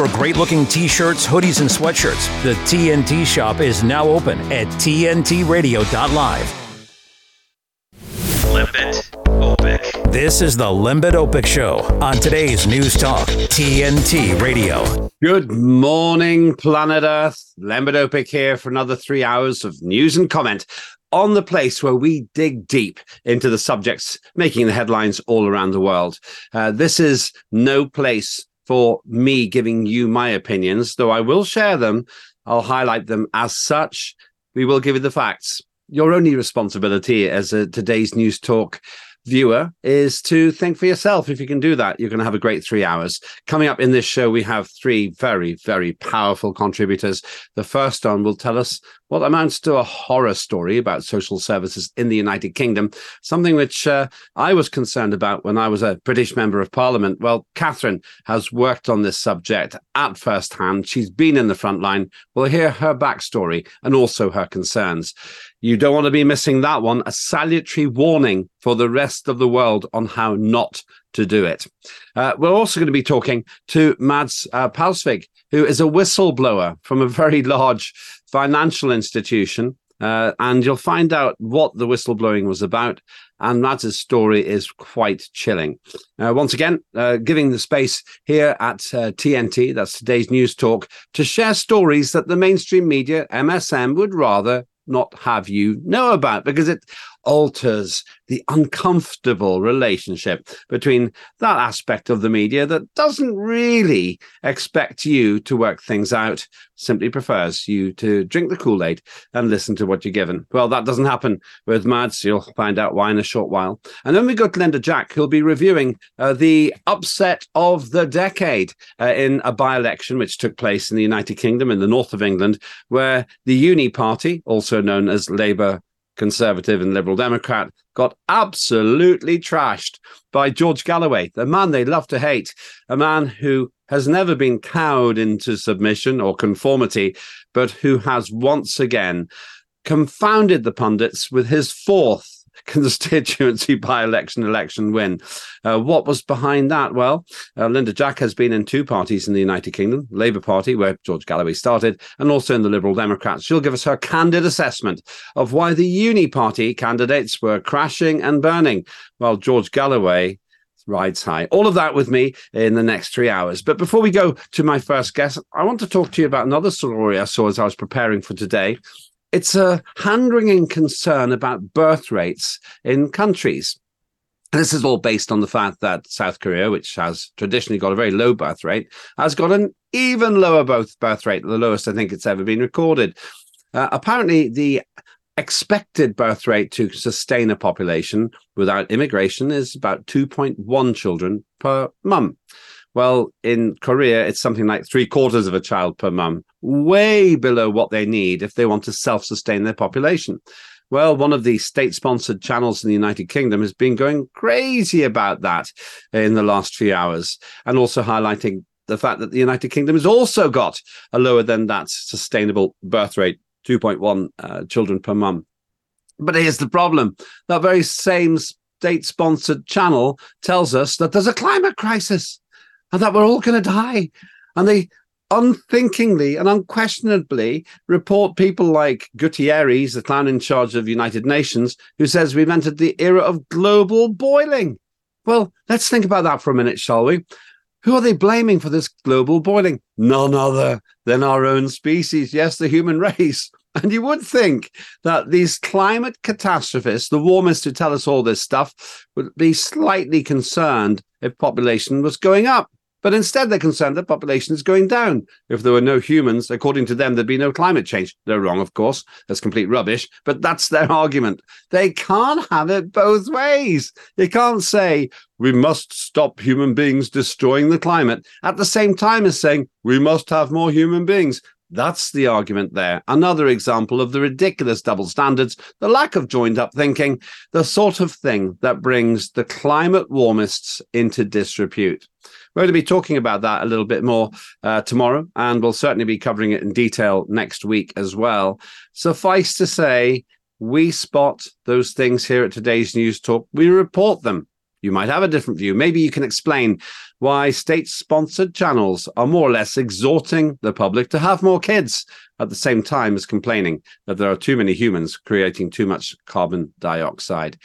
for great looking t shirts, hoodies, and sweatshirts. The TNT shop is now open at TNTRadio.live. Lembit Öpik. This is the Lembit Öpik Show on today's News Talk, TNT Radio. Good morning, planet Earth. Lembit Öpik here for another three hours of news and comment on the place where we dig deep into the subjects making the headlines all around the world. Uh, this is no place for me giving you my opinions, though I will share them. I'll highlight them as such. We will give you the facts. Your only responsibility as a today's news talk viewer is to think for yourself. If you can do that, you're going to have a great three hours. Coming up in this show, we have three very, very powerful contributors. The first one will tell us what amounts to a horror story about social services in the United Kingdom, something which uh, I was concerned about when I was a British Member of Parliament. Well, Kathryn has worked on this subject at first hand. She's been in the front line. We'll hear her backstory and also her concerns. You don't want to be missing that one. A salutary warning for the rest of the world on how not to do it. Uh, we're also going to be talking to Mads uh, Palsvig, who is a whistleblower from a very large financial institution. Uh, and you'll find out what the whistleblowing was about. And Mads' story is quite chilling. Uh, once again, uh, giving the space here at TNT, uh, that's today's news talk, to share stories that the mainstream media, MSM, would rather not have you know about because it alters the uncomfortable relationship between that aspect of the media that doesn't really expect you to work things out, simply prefers you to drink the Kool Aid and listen to what you're given. Well, that doesn't happen with Mads. You'll find out why in a short while. And then we got Linda Jack, who'll be reviewing uh, the upset of the decade uh, in a by election which took place in the United Kingdom in the north of England, where the Uni Party, also known as Labour Conservative and Liberal Democrat, got absolutely trashed by George Galloway, the man they love to hate, a man who has never been cowed into submission or conformity, but who has once again confounded the pundits with his fourth constituency by election election win. Uh, what was behind that? Well, uh, Linda Jack has been in two parties in the United Kingdom Labour Party, where George Galloway started, and also in the Liberal Democrats. She'll give us her candid assessment of why the Uni Party candidates were crashing and burning, while George Galloway rides high. All of that with me in the next three hours. But before we go to my first guest, I want to talk to you about another story I saw as I was preparing for today it's a hand wringing concern about birth rates in countries. This is all based on the fact that South Korea, which has traditionally got a very low birth rate, has got an even lower birth, birth rate, the lowest I think it's ever been recorded. Uh, apparently, the expected birth rate to sustain a population without immigration is about 2.1 children per mum. Well, in Korea, it's something like three quarters of a child per mum, way below what they need if they want to self sustain their population. Well, one of the state sponsored channels in the United Kingdom has been going crazy about that in the last few hours and also highlighting the fact that the United Kingdom has also got a lower than that sustainable birth rate, 2.1 uh, children per mum. But here's the problem that very same state sponsored channel tells us that there's a climate crisis and that we're all going to die. And they unthinkingly and unquestionably report people like Gutierrez, the clown in charge of United Nations, who says we've entered the era of global boiling. Well, let's think about that for a minute, shall we? Who are they blaming for this global boiling? None other than our own species. Yes, the human race. And you would think that these climate catastrophists, the warmists who tell us all this stuff, would be slightly concerned if population was going up. But instead, they're concerned that population is going down. If there were no humans, according to them, there'd be no climate change. They're wrong, of course. That's complete rubbish. But that's their argument. They can't have it both ways. They can't say, we must stop human beings destroying the climate at the same time as saying, we must have more human beings. That's the argument there. Another example of the ridiculous double standards, the lack of joined up thinking, the sort of thing that brings the climate warmists into disrepute. We're going to be talking about that a little bit more uh, tomorrow, and we'll certainly be covering it in detail next week as well. Suffice to say, we spot those things here at today's News Talk. We report them you might have a different view. Maybe you can explain why state sponsored channels are more or less exhorting the public to have more kids at the same time as complaining that there are too many humans creating too much carbon dioxide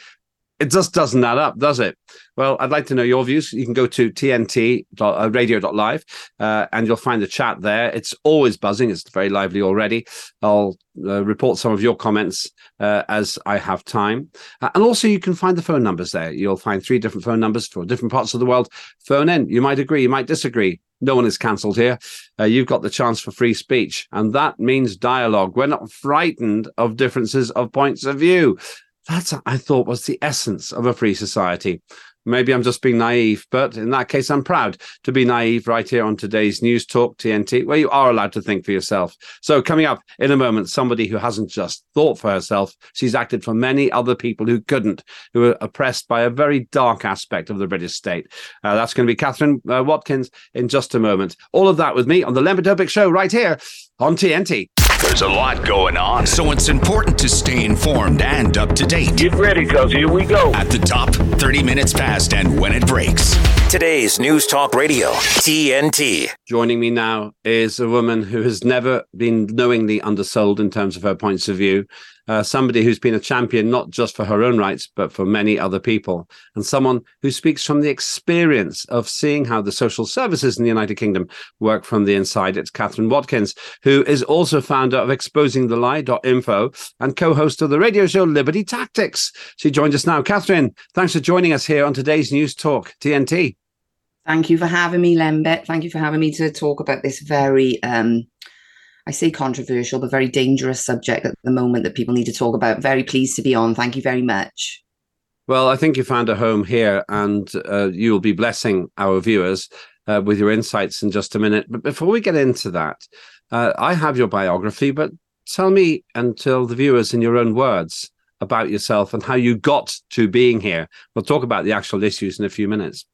it just doesn't add up, does it? Well, I'd like to know your views. You can go to tntradio.live uh, uh, and you'll find the chat there. It's always buzzing. It's very lively already. I'll uh, report some of your comments uh, as I have time. Uh, and also, you can find the phone numbers there. You'll find three different phone numbers for different parts of the world. Phone in. You might agree, you might disagree. No one is cancelled here. Uh, you've got the chance for free speech, and that means dialogue. We're not frightened of differences of points of view. That's, I thought, was the essence of a free society. Maybe I'm just being naive, but in that case, I'm proud to be naive right here on today's News Talk TNT, where you are allowed to think for yourself. So, coming up in a moment, somebody who hasn't just thought for herself, she's acted for many other people who couldn't, who were oppressed by a very dark aspect of the British state. Uh, that's going to be Kathryn uh, Watkins in just a moment. All of that with me on the Lembit Öpik Show right here on TNT. There's a lot going on, so it's important to stay informed and up to date. Get ready, cuz here we go. At the top, 30 minutes past and when it breaks. Today's News Talk Radio, TNT. Joining me now is a woman who has never been knowingly undersold in terms of her points of view uh, somebody who's been a champion not just for her own rights, but for many other people, and someone who speaks from the experience of seeing how the social services in the United Kingdom work from the inside. It's Kathryn Watkins, who is also founder of exposing the exposingthelie.info and co host of the radio show Liberty Tactics. She joins us now. Kathryn, thanks for joining us here on today's News Talk TNT. Thank you for having me, Lembit. Thank you for having me to talk about this very um, I say controversial, but very dangerous subject at the moment that people need to talk about. Very pleased to be on. Thank you very much. Well, I think you found a home here, and uh, you will be blessing our viewers uh, with your insights in just a minute. But before we get into that, uh, I have your biography, but tell me and tell the viewers in your own words about yourself and how you got to being here. We'll talk about the actual issues in a few minutes.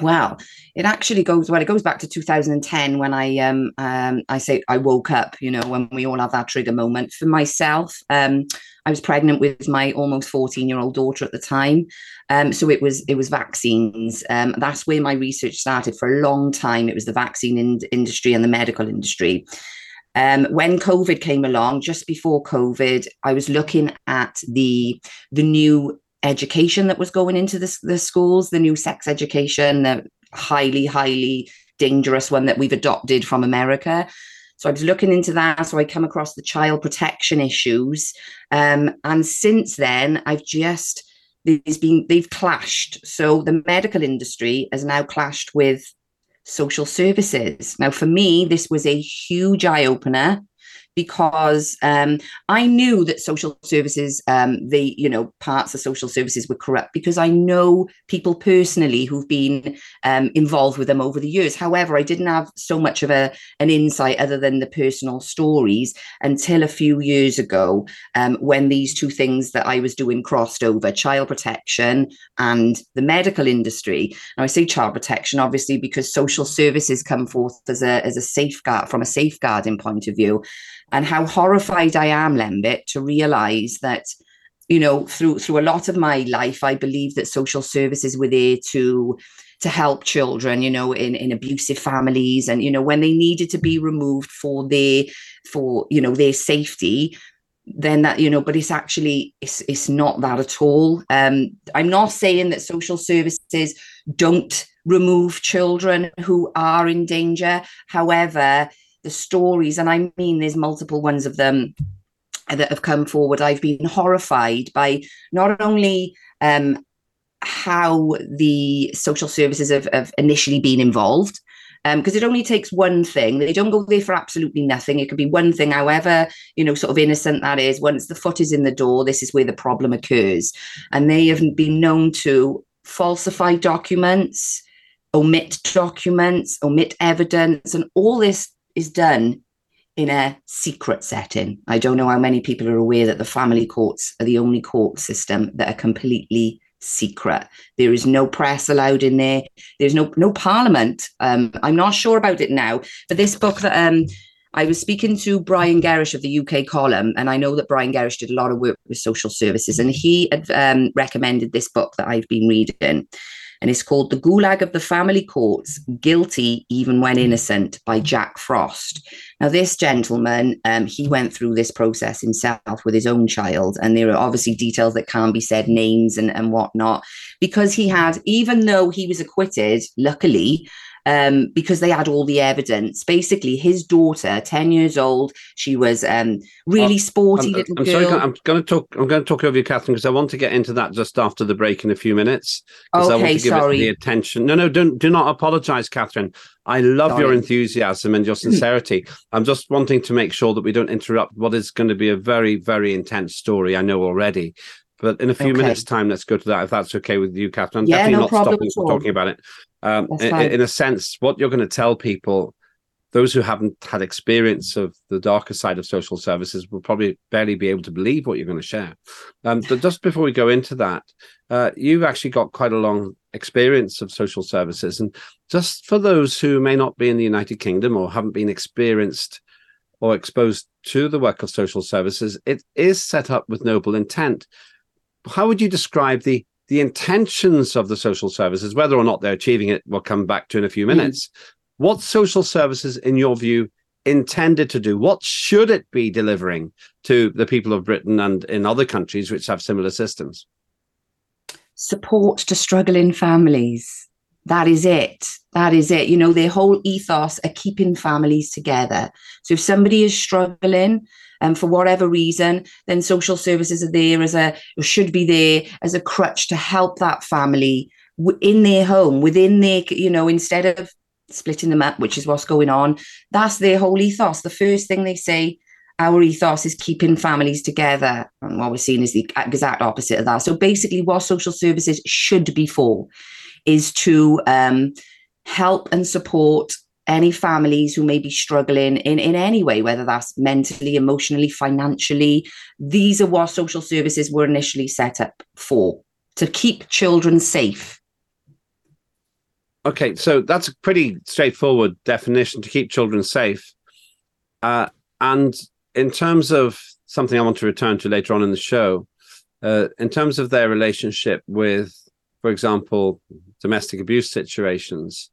Well, it actually goes well. It goes back to 2010 when I um, um I say I woke up. You know, when we all have that trigger moment. For myself, um, I was pregnant with my almost 14 year old daughter at the time. Um, so it was it was vaccines. Um, that's where my research started for a long time. It was the vaccine in- industry and the medical industry. Um, when COVID came along, just before COVID, I was looking at the the new education that was going into the, the schools, the new sex education, the highly, highly dangerous one that we've adopted from America. So I was looking into that. So I come across the child protection issues. Um, and since then, I've just, there's been, they've clashed. So the medical industry has now clashed with social services. Now, for me, this was a huge eye opener because um, I knew that social services, um, the you know parts of social services were corrupt because I know people personally who've been um, involved with them over the years. However, I didn't have so much of a an insight other than the personal stories until a few years ago um, when these two things that I was doing crossed over: child protection and the medical industry. Now I say child protection obviously because social services come forth as a as a safeguard from a safeguarding point of view and how horrified I am, Lembit, to realize that, you know, through through a lot of my life, I believe that social services were there to to help children, you know, in, in abusive families and, you know, when they needed to be removed for their for, you know, their safety, then that you know but it's actually it's it's not that at all. Um i'm not saying that social services don't remove children who are in danger. However the stories, and I mean there's multiple ones of them that have come forward. I've been horrified by not only um, how the social services have, have initially been involved, because um, it only takes one thing. They don't go there for absolutely nothing. It could be one thing, however, you know, sort of innocent that is. Once the foot is in the door, this is where the problem occurs. And they have been known to falsify documents, omit documents, omit evidence, and all this is done in a secret setting. I don't know how many people are aware that the family courts are the only court system that are completely secret. There is no press allowed in there. There's no no parliament. Um, I'm not sure about it now, but this book that um, I was speaking to Brian Gerrish of the UK column, and I know that Brian Gerrish did a lot of work with social services, and he had um, recommended this book that I've been reading and it's called The Gulag of the Family Courts Guilty Even When Innocent by Jack Frost. Now, this gentleman, um, he went through this process himself with his own child, and there are obviously details that can't be said, names and, and whatnot, because he had, even though he was acquitted, luckily, um, because they had all the evidence. Basically, his daughter, ten years old, she was um, really sporty I'm, little I'm girl. Sorry, I'm going to talk. I'm going to talk over you, Kathryn, because I want to get into that just after the break in a few minutes. Okay, I want to give sorry. It the attention. No, no, don't do not apologise, Kathryn. I love sorry. your enthusiasm and your sincerity. I'm just wanting to make sure that we don't interrupt what is going to be a very, very intense story. I know already. But in a few okay. minutes' time, let's go to that if that's okay with you, Kathryn. I'm yeah, definitely no not stopping talking about it. Um, in, in, a sense, what you're going to tell people, those who haven't had experience of the darker side of social services, will probably barely be able to believe what you're going to share. Um, but just before we go into that, uh, you've actually got quite a long experience of social services, and just for those who may not be in the United Kingdom or haven't been experienced or exposed to the work of social services, it is set up with noble intent. How would you describe the the intentions of the social services, whether or not they're achieving it, we'll come back to in a few hmm. minutes. Mm. What social services, in your view, intended to do? What should it be delivering to the people of Britain and in other countries which have similar systems? Support to struggling families. That is it. That is it. You know, their whole ethos are keeping families together. So if somebody is struggling, and um, for whatever reason, then social services are there as a should be there as a crutch to help that family in their home, within their, you know, instead of splitting them up, which is what's going on. That's their whole ethos. The first thing they say, our ethos is keeping families together. And what we're seeing is the exact opposite of that. So basically, what social services should be for is to um, help and support any families who may be struggling in, in any way, whether that's mentally, emotionally, financially. These are what social services were initially set up for to keep children safe. Okay, so that's a pretty straightforward definition to keep children safe. Uh, and in terms of something I want to return to later on in the show, uh, in terms of their relationship with, for example, domestic abuse situations,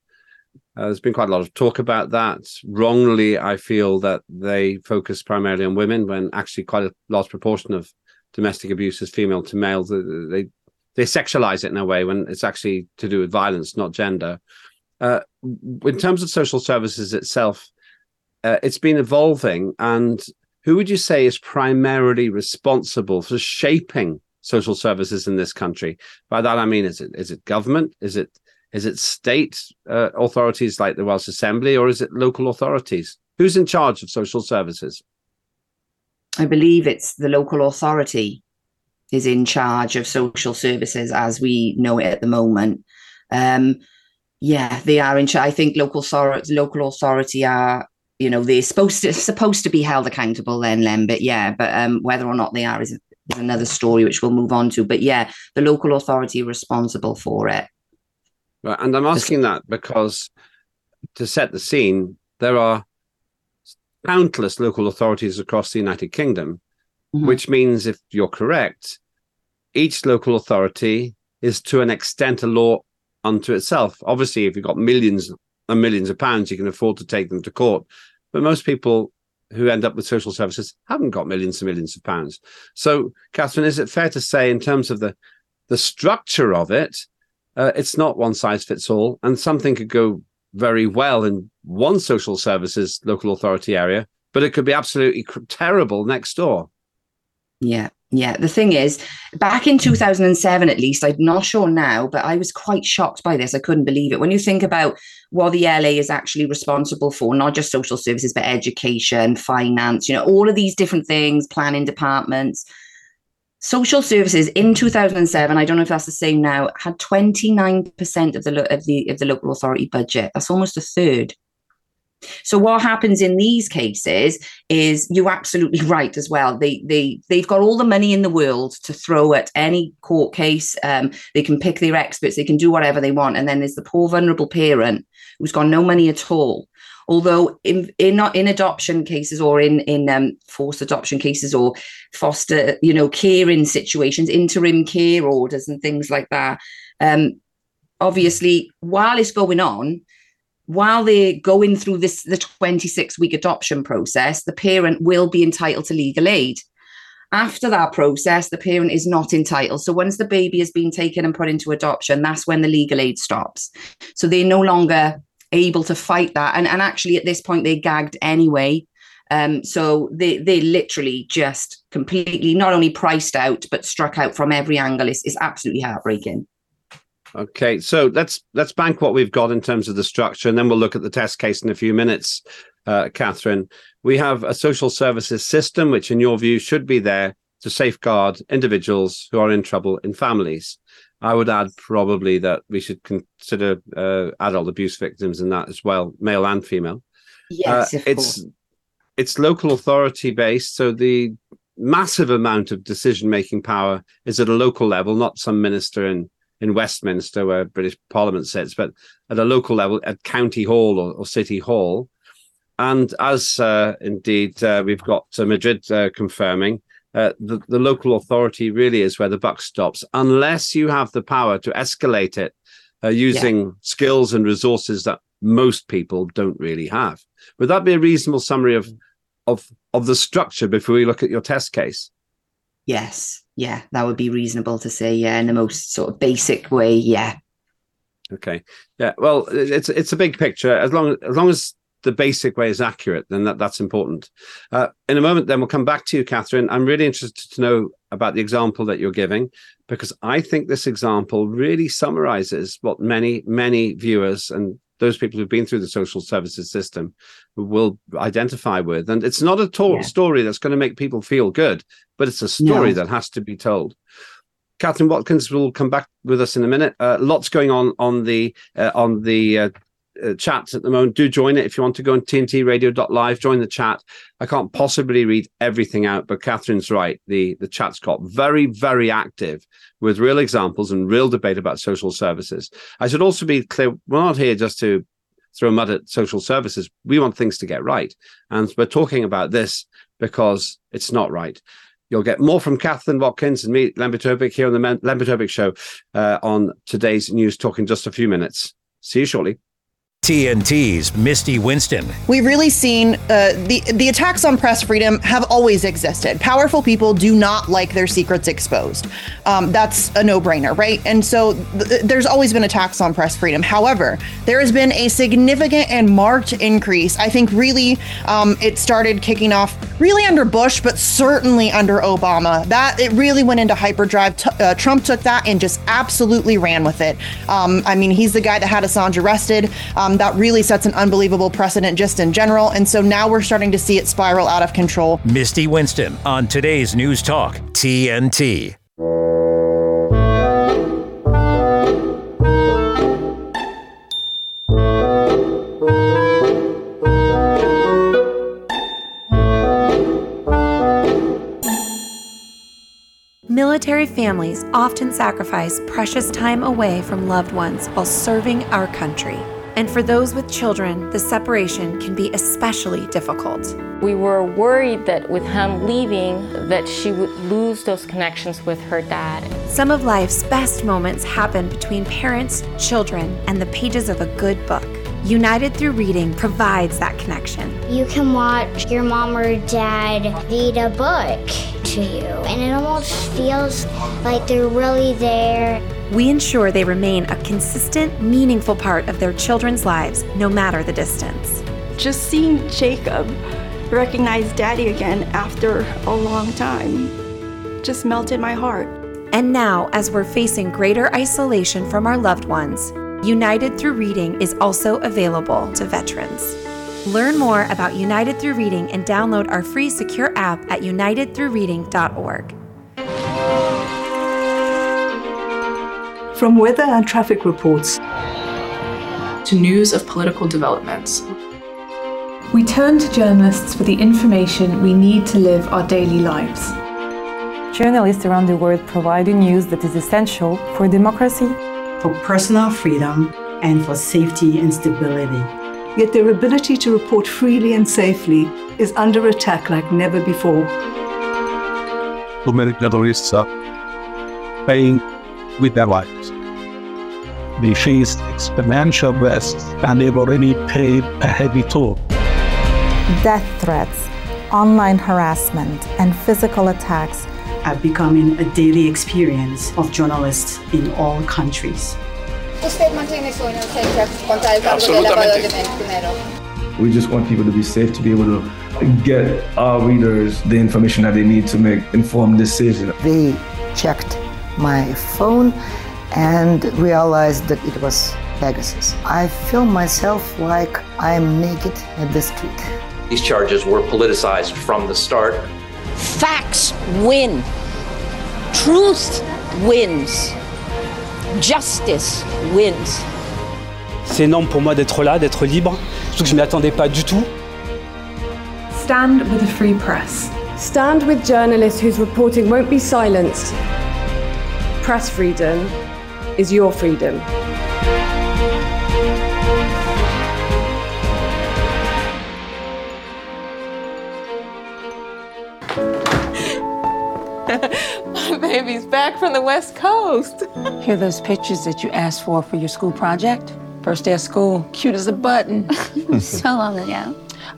uh, there's been quite a lot of talk about that. Wrongly, I feel that they focus primarily on women when actually quite a large proportion of domestic abuse is female to male. They they sexualize it in a way when it's actually to do with violence, not gender. Uh, in terms of social services itself, uh, it's been evolving. And who would you say is primarily responsible for shaping social services in this country? By that I mean, is it is it government? Is it is it state uh, authorities like the Welsh Assembly or is it local authorities? Who's in charge of social services? I believe it's the local authority is in charge of social services as we know it at the moment. Um, yeah, they are in charge. I think local authority, local authority are, you know, they're supposed to supposed to be held accountable then, Len. But yeah, but um, whether or not they are is, is another story which we'll move on to. But yeah, the local authority responsible for it. Right. And I'm asking that because to set the scene, there are countless local authorities across the United Kingdom, mm-hmm. which means, if you're correct, each local authority is to an extent a law unto itself. Obviously, if you've got millions and millions of pounds, you can afford to take them to court. But most people who end up with social services haven't got millions and millions of pounds. So, Kathryn, is it fair to say, in terms of the the structure of it, uh, it's not one size fits all, and something could go very well in one social services local authority area, but it could be absolutely terrible next door. Yeah, yeah. The thing is, back in 2007, at least, I'm not sure now, but I was quite shocked by this. I couldn't believe it. When you think about what the LA is actually responsible for, not just social services, but education, finance, you know, all of these different things, planning departments, Social services in 2007, I don't know if that's the same now, had 29% of the of the of the local authority budget. That's almost a third. So what happens in these cases is you're absolutely right as well. They they they've got all the money in the world to throw at any court case. Um, they can pick their experts. They can do whatever they want. And then there's the poor vulnerable parent who's got no money at all Although in in in adoption cases or in in um, forced adoption cases or foster, you know, care in situations, interim care orders and things like that. Um, obviously, while it's going on, while they're going through this the 26 week adoption process, the parent will be entitled to legal aid. After that process, the parent is not entitled. So once the baby has been taken and put into adoption, that's when the legal aid stops. So they're no longer able to fight that. And, and actually, at this point, they're gagged anyway. Um, so they they literally just completely not only priced out but struck out from every angle. It's, it's absolutely heartbreaking. Okay, so let's let's bank what we've got in terms of the structure, and then we'll look at the test case in a few minutes. Uh, Kathryn, we have a social services system, which, in your view, should be there to safeguard individuals who are in trouble in families. I would add probably that we should consider uh, adult abuse victims in that as well, male and female. Yes, uh, it's course. it's local authority based, so the massive amount of decision making power is at a local level, not some minister in in Westminster where British Parliament sits, but at a local level at County Hall or, or City Hall. And as uh, indeed uh, we've got uh, Madrid uh, confirming, uh, the, the local authority really is where the buck stops, unless you have the power to escalate it uh, using yeah. skills and resources that most people don't really have. Would that be a reasonable summary of of of the structure before we look at your test case? Yes, yeah, that would be reasonable to say. Yeah, in the most sort of basic way. Yeah. Okay. Yeah. Well, it's it's a big picture. As long as long as the basic way is accurate, then that, that's important. Uh, in a moment, then we'll come back to you, Kathryn. I'm really interested to know about the example that you're giving because I think this example really summarizes what many, many viewers and those people who've been through the social services system will identify with. And it's not a to- yeah. story that's going to make people feel good, but it's a story no. that has to be told. Kathryn Watkins will come back with us in a minute. Uh, lots going on on the uh, on the uh, uh, chat at the moment. Do join it if you want to go on tntradio.live. Join the chat. I can't possibly read everything out, but Kathryn's right. The the chat's got very very active with real examples and real debate about social services. I should also be clear: we're not here just to throw mud at social services. We want things to get right, and we're talking about this because it's not right. You'll get more from Kathryn Watkins and me, Len here on the Len Show uh, on today's news talk in just a few minutes. See you shortly. TNT's Misty Winston. We've really seen uh, the the attacks on press freedom have always existed. Powerful people do not like their secrets exposed. Um, that's a no brainer, right? And so th- there's always been attacks on press freedom. However, there has been a significant and marked increase. I think really um, it started kicking off really under Bush, but certainly under Obama. That it really went into hyperdrive. T- uh, Trump took that and just absolutely ran with it. Um, I mean, he's the guy that had Assange arrested. Um, Um, that really sets an unbelievable precedent just in general. And so now we're starting to see it spiral out of control. Misty Winston on today's News Talk, TNT. Military families often sacrifice precious time away from loved ones while serving our country. And for those with children, the separation can be especially difficult. We were worried that with him leaving that she would lose those connections with her dad. Some of life's best moments happen between parents, children, and the pages of a good book. United Through Reading provides that connection. You can watch your mom or dad read a book to you, and it almost feels like they're really there we ensure they remain a consistent, meaningful part of their children's lives, no matter the distance. Just seeing Jacob recognize daddy again after a long time just melted my heart. And now, as we're facing greater isolation from our loved ones, United Through Reading is also available to veterans. Learn more about United Through Reading and download our free secure app at unitedthroughreading.org. From weather and traffic reports to news of political developments. We turn to journalists for the information we need to live our daily lives. Journalists around the world provide the news that is essential for democracy, for personal freedom, and for safety and stability. Yet their ability to report freely and safely is under attack like never before. Too many journalists are paying with their lives. They face exponential risks and they've already paid a heavy toll. Death threats, online harassment, and physical attacks are becoming a daily experience of journalists in all countries. We just want people to be safe, to be able to get our readers the information that they need to make informed decisions. They checked my phone and realized that it was Pegasus. I feel myself like I'm naked at the street. These charges were politicized from the start. Facts win. Truth wins. Justice wins. C'est énorme pour moi d'être là, d'être libre, surtout que je ne m'y attendais pas du tout. Stand with a free press. Stand with journalists whose reporting won't be silenced. Press freedom is your freedom. Baby's back from the West Coast. Here are those pictures that you asked for for your school project? First day of school, cute as a button. so long ago.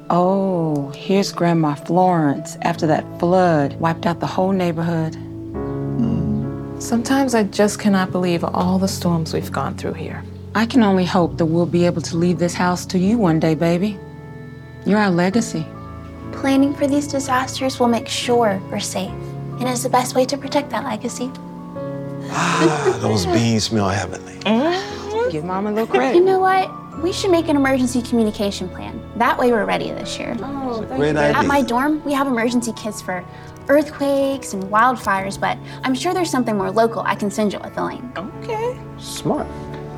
Oh, here's Grandma Florence after that flood wiped out the whole neighborhood. Hmm. Sometimes I just cannot believe all the storms we've gone through here. I can only hope that we'll be able to leave this house to you one day, baby. You're our legacy. Planning for these disasters will make sure we're safe and is the best way to protect that legacy. Ah, those beans smell heavenly. Mm-hmm. Give Mom a little credit. You know what? We should make an emergency communication plan. That way we're ready this year. Oh, Great idea. At my dorm, we have emergency kits for earthquakes and wildfires, but I'm sure there's something more local I can send you with the link. Okay. Smart.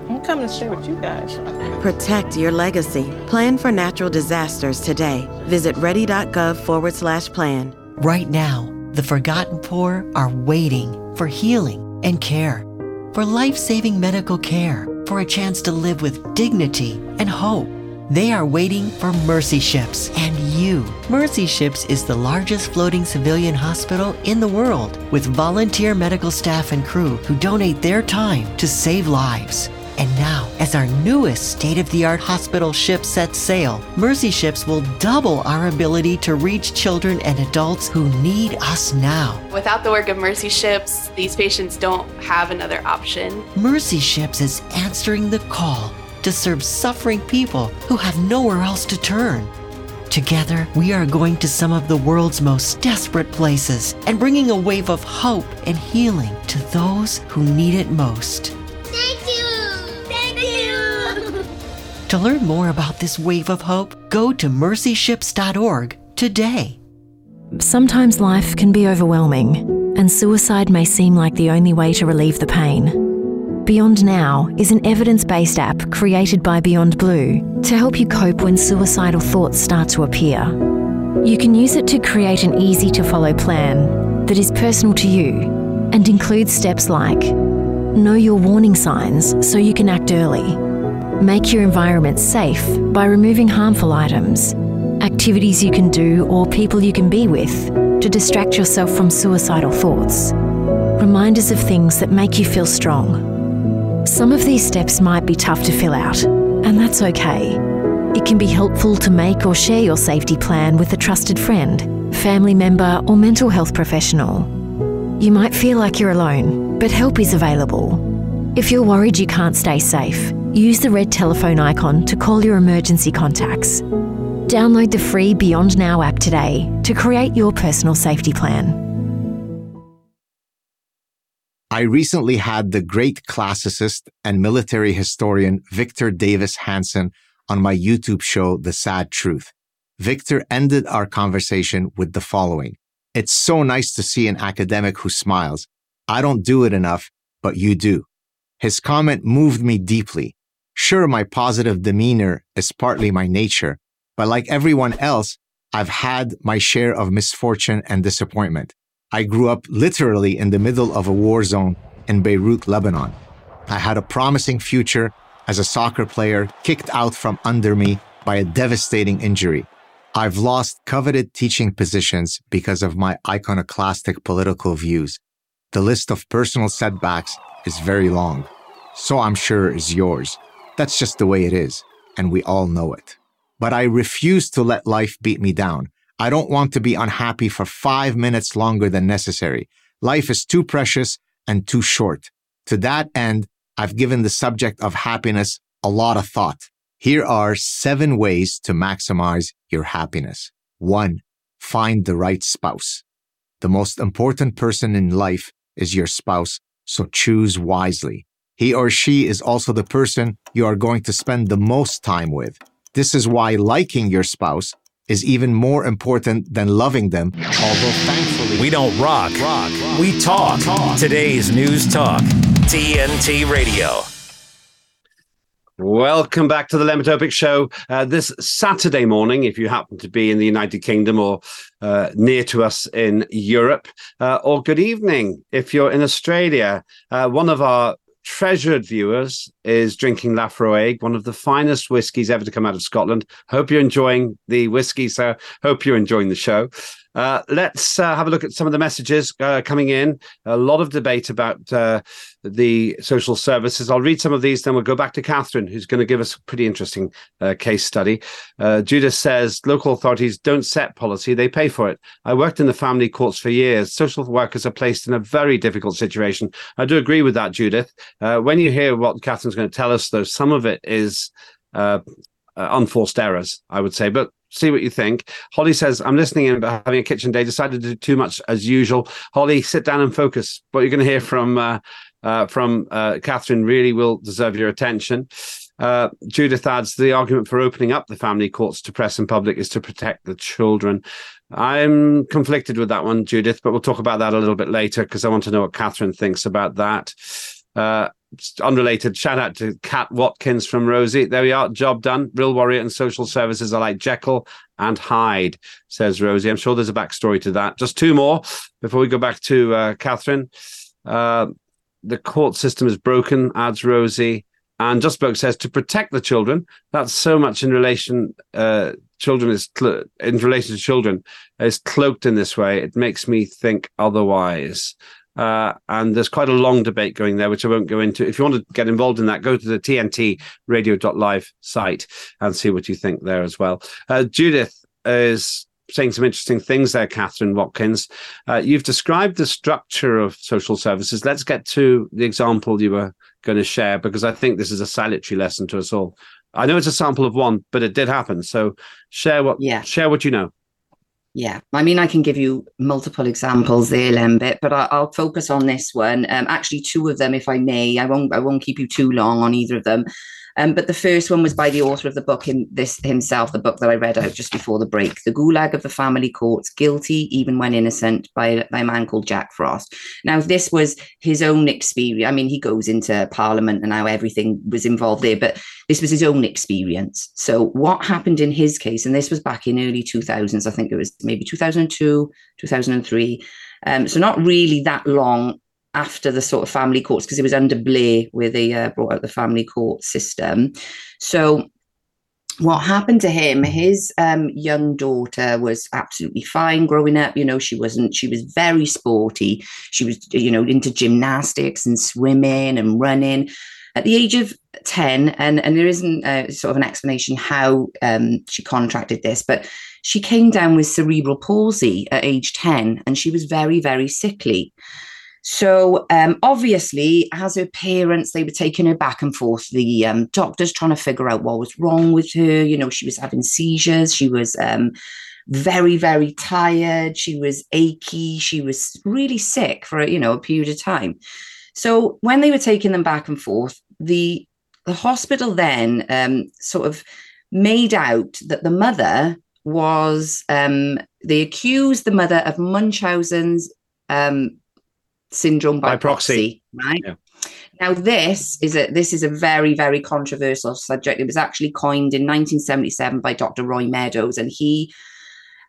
I'm coming to share with you guys. Protect your legacy. Plan for natural disasters today. Visit ready.gov forward slash plan. Right now, the forgotten poor are waiting for healing and care, for life saving medical care, for a chance to live with dignity and hope. They are waiting for Mercy Ships and you. Mercy Ships is the largest floating civilian hospital in the world with volunteer medical staff and crew who donate their time to save lives. And now, as our newest state of the art hospital ship sets sail, Mercy Ships will double our ability to reach children and adults who need us now. Without the work of Mercy Ships, these patients don't have another option. Mercy Ships is answering the call to serve suffering people who have nowhere else to turn. Together, we are going to some of the world's most desperate places and bringing a wave of hope and healing to those who need it most. To learn more about this wave of hope, go to mercyships.org today. Sometimes life can be overwhelming, and suicide may seem like the only way to relieve the pain. Beyond Now is an evidence based app created by Beyond Blue to help you cope when suicidal thoughts start to appear. You can use it to create an easy to follow plan that is personal to you and includes steps like know your warning signs so you can act early, make your environment safe by removing harmful items, activities you can do or people you can be with to distract yourself from suicidal thoughts, reminders of things that make you feel strong. Some of these steps might be tough to fill out, and that's okay. It can be helpful to make or share your safety plan with a trusted friend, family member, or mental health professional. You might feel like you're alone, but help is available. If you're worried you can't stay safe, use the red telephone icon to call your emergency contacts. Download the free Beyond Now app today to create your personal safety plan. I recently had the great classicist and military historian Victor Davis Hanson on my YouTube show, The Saad Truth. Victor ended our conversation with the following. It's so nice to see an academic who smiles. I don't do it enough, but you do. His comment moved me deeply. Sure, my positive demeanor is partly my nature, but like everyone else, I've had my share of misfortune and disappointment. I grew up literally in the middle of a war zone in Beirut, Lebanon. I had a promising future as a soccer player kicked out from under me by a devastating injury. I've lost coveted teaching positions because of my iconoclastic political views. The list of personal setbacks is very long. So I'm sure is yours. That's just the way it is, and we all know it. But I refuse to let life beat me down. I don't want to be unhappy for five minutes longer than necessary. Life is too precious and too short. To that end, I've given the subject of happiness a lot of thought. Here are seven ways to maximize your happiness. One, find the right spouse. The most important person in life is your spouse, so choose wisely. He or she is also the person you are going to spend the most time with. This is why liking your spouse is even more important than loving them, although thankfully. We don't rock, rock. we talk. talk. Today's News Talk, TNT Radio. Welcome back to the Lembit Öpik Show. Uh, this Saturday morning, if you happen to be in the United Kingdom or uh, near to us in Europe, uh, or good evening if you're in Australia. Uh, one of our treasured viewers is drinking Laphroaig, one of the finest whiskies ever to come out of Scotland. Hope you're enjoying the whiskey, sir. Hope you're enjoying the show. Uh, let's uh, have a look at some of the messages uh, coming in. A lot of debate about uh, the social services. I'll read some of these, then we'll go back to Kathryn, who's going to give us a pretty interesting uh, case study. Uh, Judith says local authorities don't set policy, they pay for it. I worked in the family courts for years. Social workers are placed in a very difficult situation. I do agree with that, Judith. when you hear what Kathryn's going to tell us, though, some of it is unforced errors, I would say. But see what you think. Holly says, I'm listening in about having a kitchen day, decided to do too much as usual. Holly, sit down and focus. What you're going to hear from uh, uh, from uh, Kathryn really will deserve your attention. Uh, Judith adds the argument for opening up the family courts to press and public is to protect the children. I'm conflicted with that one, Judith, but we'll talk about that a little bit later because I want to know what Kathryn thinks about that. Uh, unrelated shout out to Kat Watkins from Rosie. There we are, job done. Real Warrior and social services are like Jekyll and Hyde, says Rosie. I'm sure there's a backstory to that. Just two more before we go back to uh, Kathryn. Uh, the court system is broken, adds Rosie. And Just says to protect the children. That's so much in relation. Uh, children is cl- in relation to children is cloaked in this way. It makes me think otherwise. Uh, and there's quite a long debate going there, which I won't go into. If you want to get involved in that, go to the TNT radio.live site and see what you think there as well. Uh, Judith is saying some interesting things there, Kathryn Watkins. Uh, you've described the structure of social services. Let's get to the example you were going to share because I think this is a salutary lesson to us all. I know it's a sample of one, but it did happen. So share what yeah. share what you know. Yeah, I mean, I can give you multiple examples there, Lembit, but I, will focus on this one. Um, actually, two of them, if I may. I won't. I won't keep you too long on either of them. Um, but the first one was by the author of the book, him, this himself, the book that I read out just before the break, The Gulag of the Family Courts, Guilty Even When Innocent, by, by a man called Jack Frost. Now, this was his own experience. I mean, he goes into Parliament and how everything was involved there, but this was his own experience. So, what happened in his case, and this was back in early 2000s, I think it was maybe 2002, 2003. Um, so, not really that long after the sort of family courts because it was under Blair where they uh, brought out the family court system. So what happened to him his um, young daughter was absolutely fine growing up you know she wasn't she was very sporty. She was you know into gymnastics and swimming and running. At the age of 10 and and there isn't a, sort of an explanation how um, she contracted this but she came down with cerebral palsy at age 10 and she was very very sickly so um, obviously, as her parents, they were taking her back and forth. The um, doctors trying to figure out what was wrong with her. You know, she was having seizures. She was um, very, very tired. She was achy. She was really sick for you know a period of time. So when they were taking them back and forth, the the hospital then um, sort of made out that the mother was um, they accused the mother of Munchausen's um, syndrome by, by proxy, proxy, right? Yeah. Now, this is a this is a very very controversial subject. It was actually coined in 1977 by Dr. Roy Meadows, and he,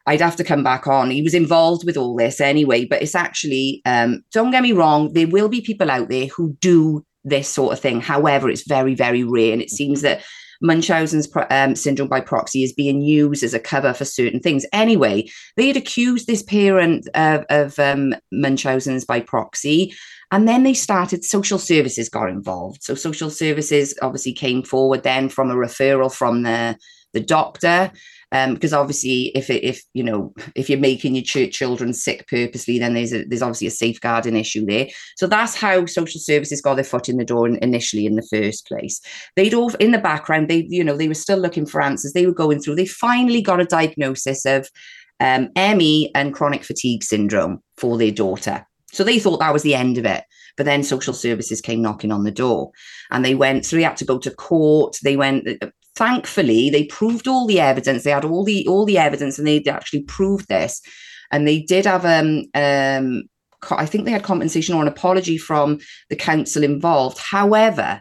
I'd have to come back on. He was involved with all this anyway, but it's actually um, don't get me wrong. There will be people out there who do this sort of thing. However, it's very very rare, and it seems that Munchausen's um, syndrome by proxy is being used as a cover for certain things. Anyway, they had accused this parent of, of um, Munchausen's by proxy. And then they started, social services got involved. So social services obviously came forward then from a referral from the, the doctor um, because obviously if it, if you know if you're making your ch- children sick purposely then there's a, there's obviously a safeguarding issue there. So that's how social services got their foot in the door initially in the first place. They'd all in the background they you know they were still looking for answers. They were going through they finally got a diagnosis of um, ME and chronic fatigue syndrome for their daughter. So they thought that was the end of it. But then social services came knocking on the door and they went so they had to go to court. They went, thankfully they proved all the evidence they had all the all the evidence and they actually proved this and they did have um um i think they had compensation or an apology from the council involved however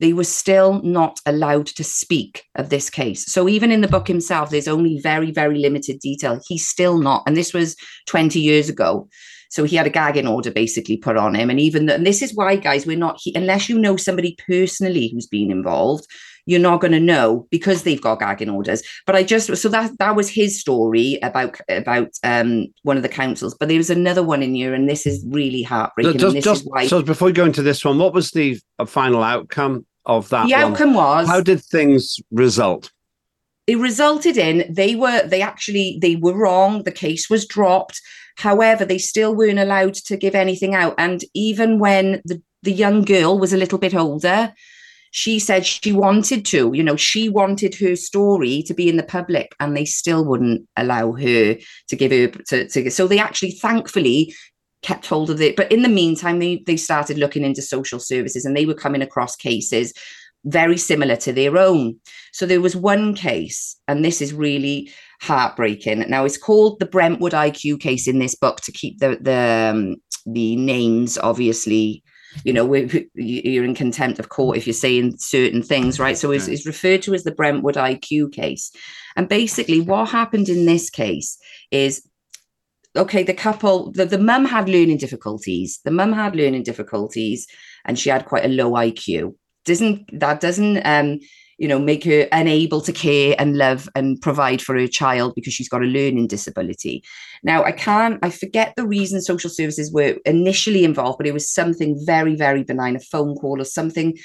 they were still not allowed to speak of this case. So even in the book himself, there's only very, very limited detail. He's still not, and this was 20 years ago. So he had a gagging order basically put on him. And even the, and this is why, guys, we're not he, unless you know somebody personally who's been involved, you're not going to know because they've got gagging orders. But I just so that that was his story about about um, one of the councils. But there was another one in here, and this is really heartbreaking. Just, just why... so before we go into this one, what was the uh, final outcome of that? The one? outcome was how did things result? It resulted in they were they actually they were wrong. The case was dropped. However, they still weren't allowed to give anything out. And even when the the young girl was a little bit older, she said she wanted to, you know, she wanted her story to be in the public and they still wouldn't allow her to give her to, to so they actually thankfully kept hold of it. But in the meantime, they they started looking into social services and they were coming across cases very similar to their own. So there was one case, and this is really heartbreaking. Now it's called the Brentwood IQ case in this book to keep the the um, the names obviously you know, you're in contempt of court if you're saying certain things, right? So it's, it's referred to as the Brentwood IQ case. And basically, what happened in this case is okay, the couple, the, the mum had learning difficulties. The mum had learning difficulties and she had quite a low IQ. Doesn't that doesn't um you know, make her unable to care and love and provide for her child because she's got a learning disability. Now, I can't, I forget the reason social services were initially involved, but it was something very, very benign, a phone call or something.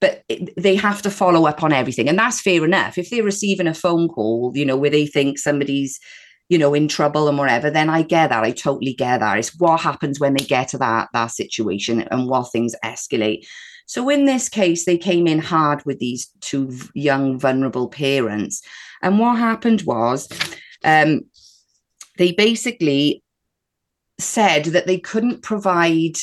But it, they have to follow up on everything. And that's fair enough. If they're receiving a phone call, you know, where they think somebody's, you know, in trouble and whatever, then I get that. I totally get that. It's what happens when they get to that that situation and what things escalate. So in this case, they came in hard with these two young, vulnerable parents. And what happened was um, they basically said that they couldn't provide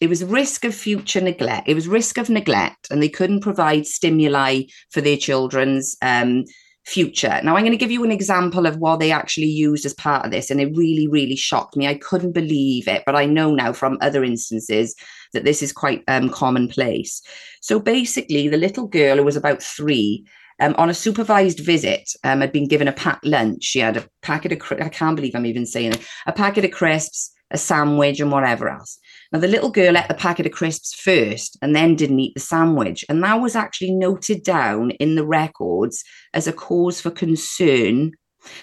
it was risk of future neglect it was risk of neglect and they couldn't provide stimuli for their children's um, future now i'm going to give you an example of what they actually used as part of this and it really really shocked me i couldn't believe it but i know now from other instances that this is quite um, commonplace. So basically, the little girl who was about three um, on a supervised visit um, had been given a packed lunch. She had a packet of, I can't believe I'm even saying it, a packet of crisps, a sandwich, and whatever else. Now, the little girl ate the packet of crisps first and then didn't eat the sandwich. And that was actually noted down in the records as a cause for concern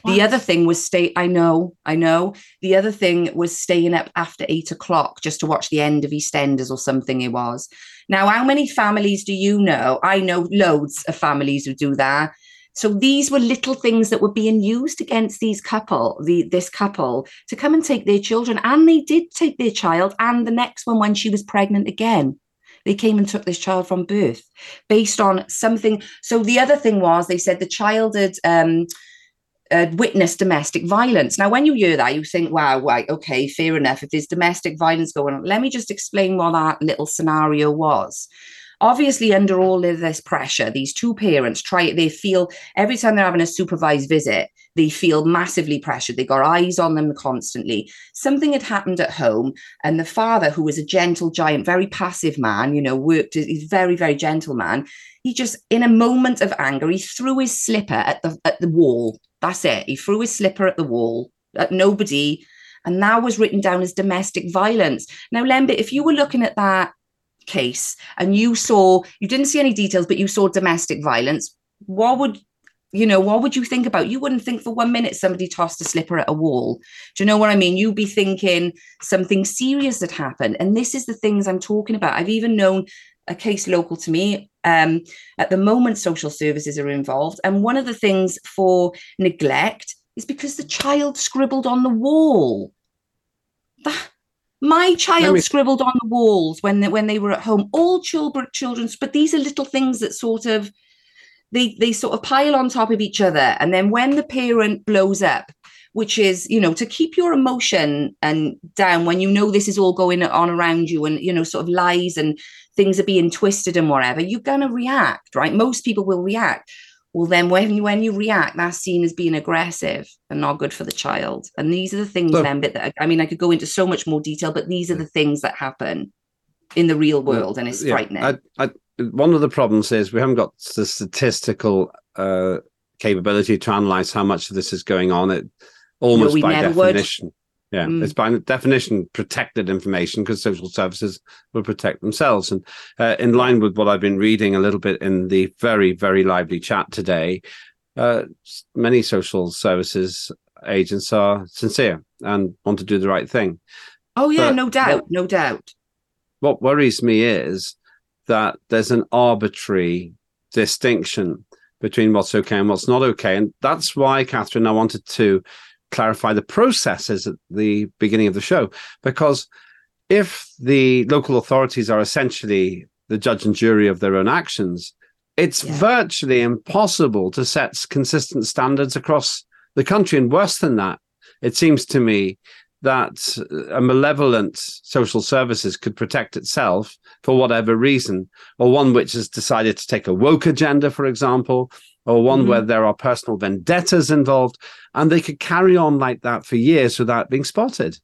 what? The other thing was stay. I know, I know. The other thing was staying up after eight o'clock just to watch the end of EastEnders or something. It was. Now, how many families do you know? I know loads of families who do that. So these were little things that were being used against these couple, the this couple, to come and take their children, and they did take their child, and the next one when she was pregnant again. They came and took this child from birth based on something. So the other thing was they said the child had um, uh, witness domestic violence. Now, when you hear that, you think, wow, right, okay, fair enough. If there's domestic violence going on, let me just explain what that little scenario was. Obviously, under all of this pressure, these two parents try, they feel every time they're having a supervised visit, they feel massively pressured. They got eyes on them constantly. Something had happened at home, and the father, who was a gentle giant, very passive man, you know, worked, he's very, very gentle man. He just, in a moment of anger, he threw his slipper at the at the wall that's it. He threw his slipper at the wall at nobody. And that was written down as domestic violence. Now, Lembit, if you were looking at that case and you saw, you didn't see any details, but you saw domestic violence, what would you know what would you think about you wouldn't think for one minute somebody tossed a slipper at a wall. Do you know what i mean? You'd be thinking something serious had happened and this is the things i'm talking about. I've even known a case local to me um, at the moment social services are involved and one of the things for neglect is because the child scribbled on the wall. That, my child me... scribbled on the walls when they, when they were at home. All children children's but these are little things that sort of they they sort of pile on top of each other. And then when the parent blows up which is you know to keep your emotion and down when you know this is all going on around you and you know sort of lies and things are being twisted and whatever you're going to react right? Most people will react well then when you when you react that's seen as being aggressive and not good for the child and these are the things Look, then that i mean i could go into so much more detail but these are the things that happen in the real world and it's yeah, frightening I, I, one of the problems is we haven't got the statistical uh, capability to analyze how much of this is going on. It almost no, by definition. Yeah, mm. it's by definition protected information because social services will protect themselves. And uh, in line with what I've been reading a little bit in the very, very lively chat today, uh, many social services agents are sincere and want to do the right thing. Oh, yeah, but no doubt, what, no doubt. What worries me is that there's an arbitrary distinction between what's okay and what's not okay. And that's why, Kathryn, I wanted to clarify the processes at the beginning of the show. Because if the local authorities are essentially the judge and jury of their own actions, it's yeah. virtually impossible to set consistent standards across the country. And worse than that, it seems to me that a malevolent social services could protect itself for whatever reason, or one which has decided to take a woke agenda, for example, or one mm-hmm. where there are personal vendettas involved, and they could carry on like that for years without being spotted.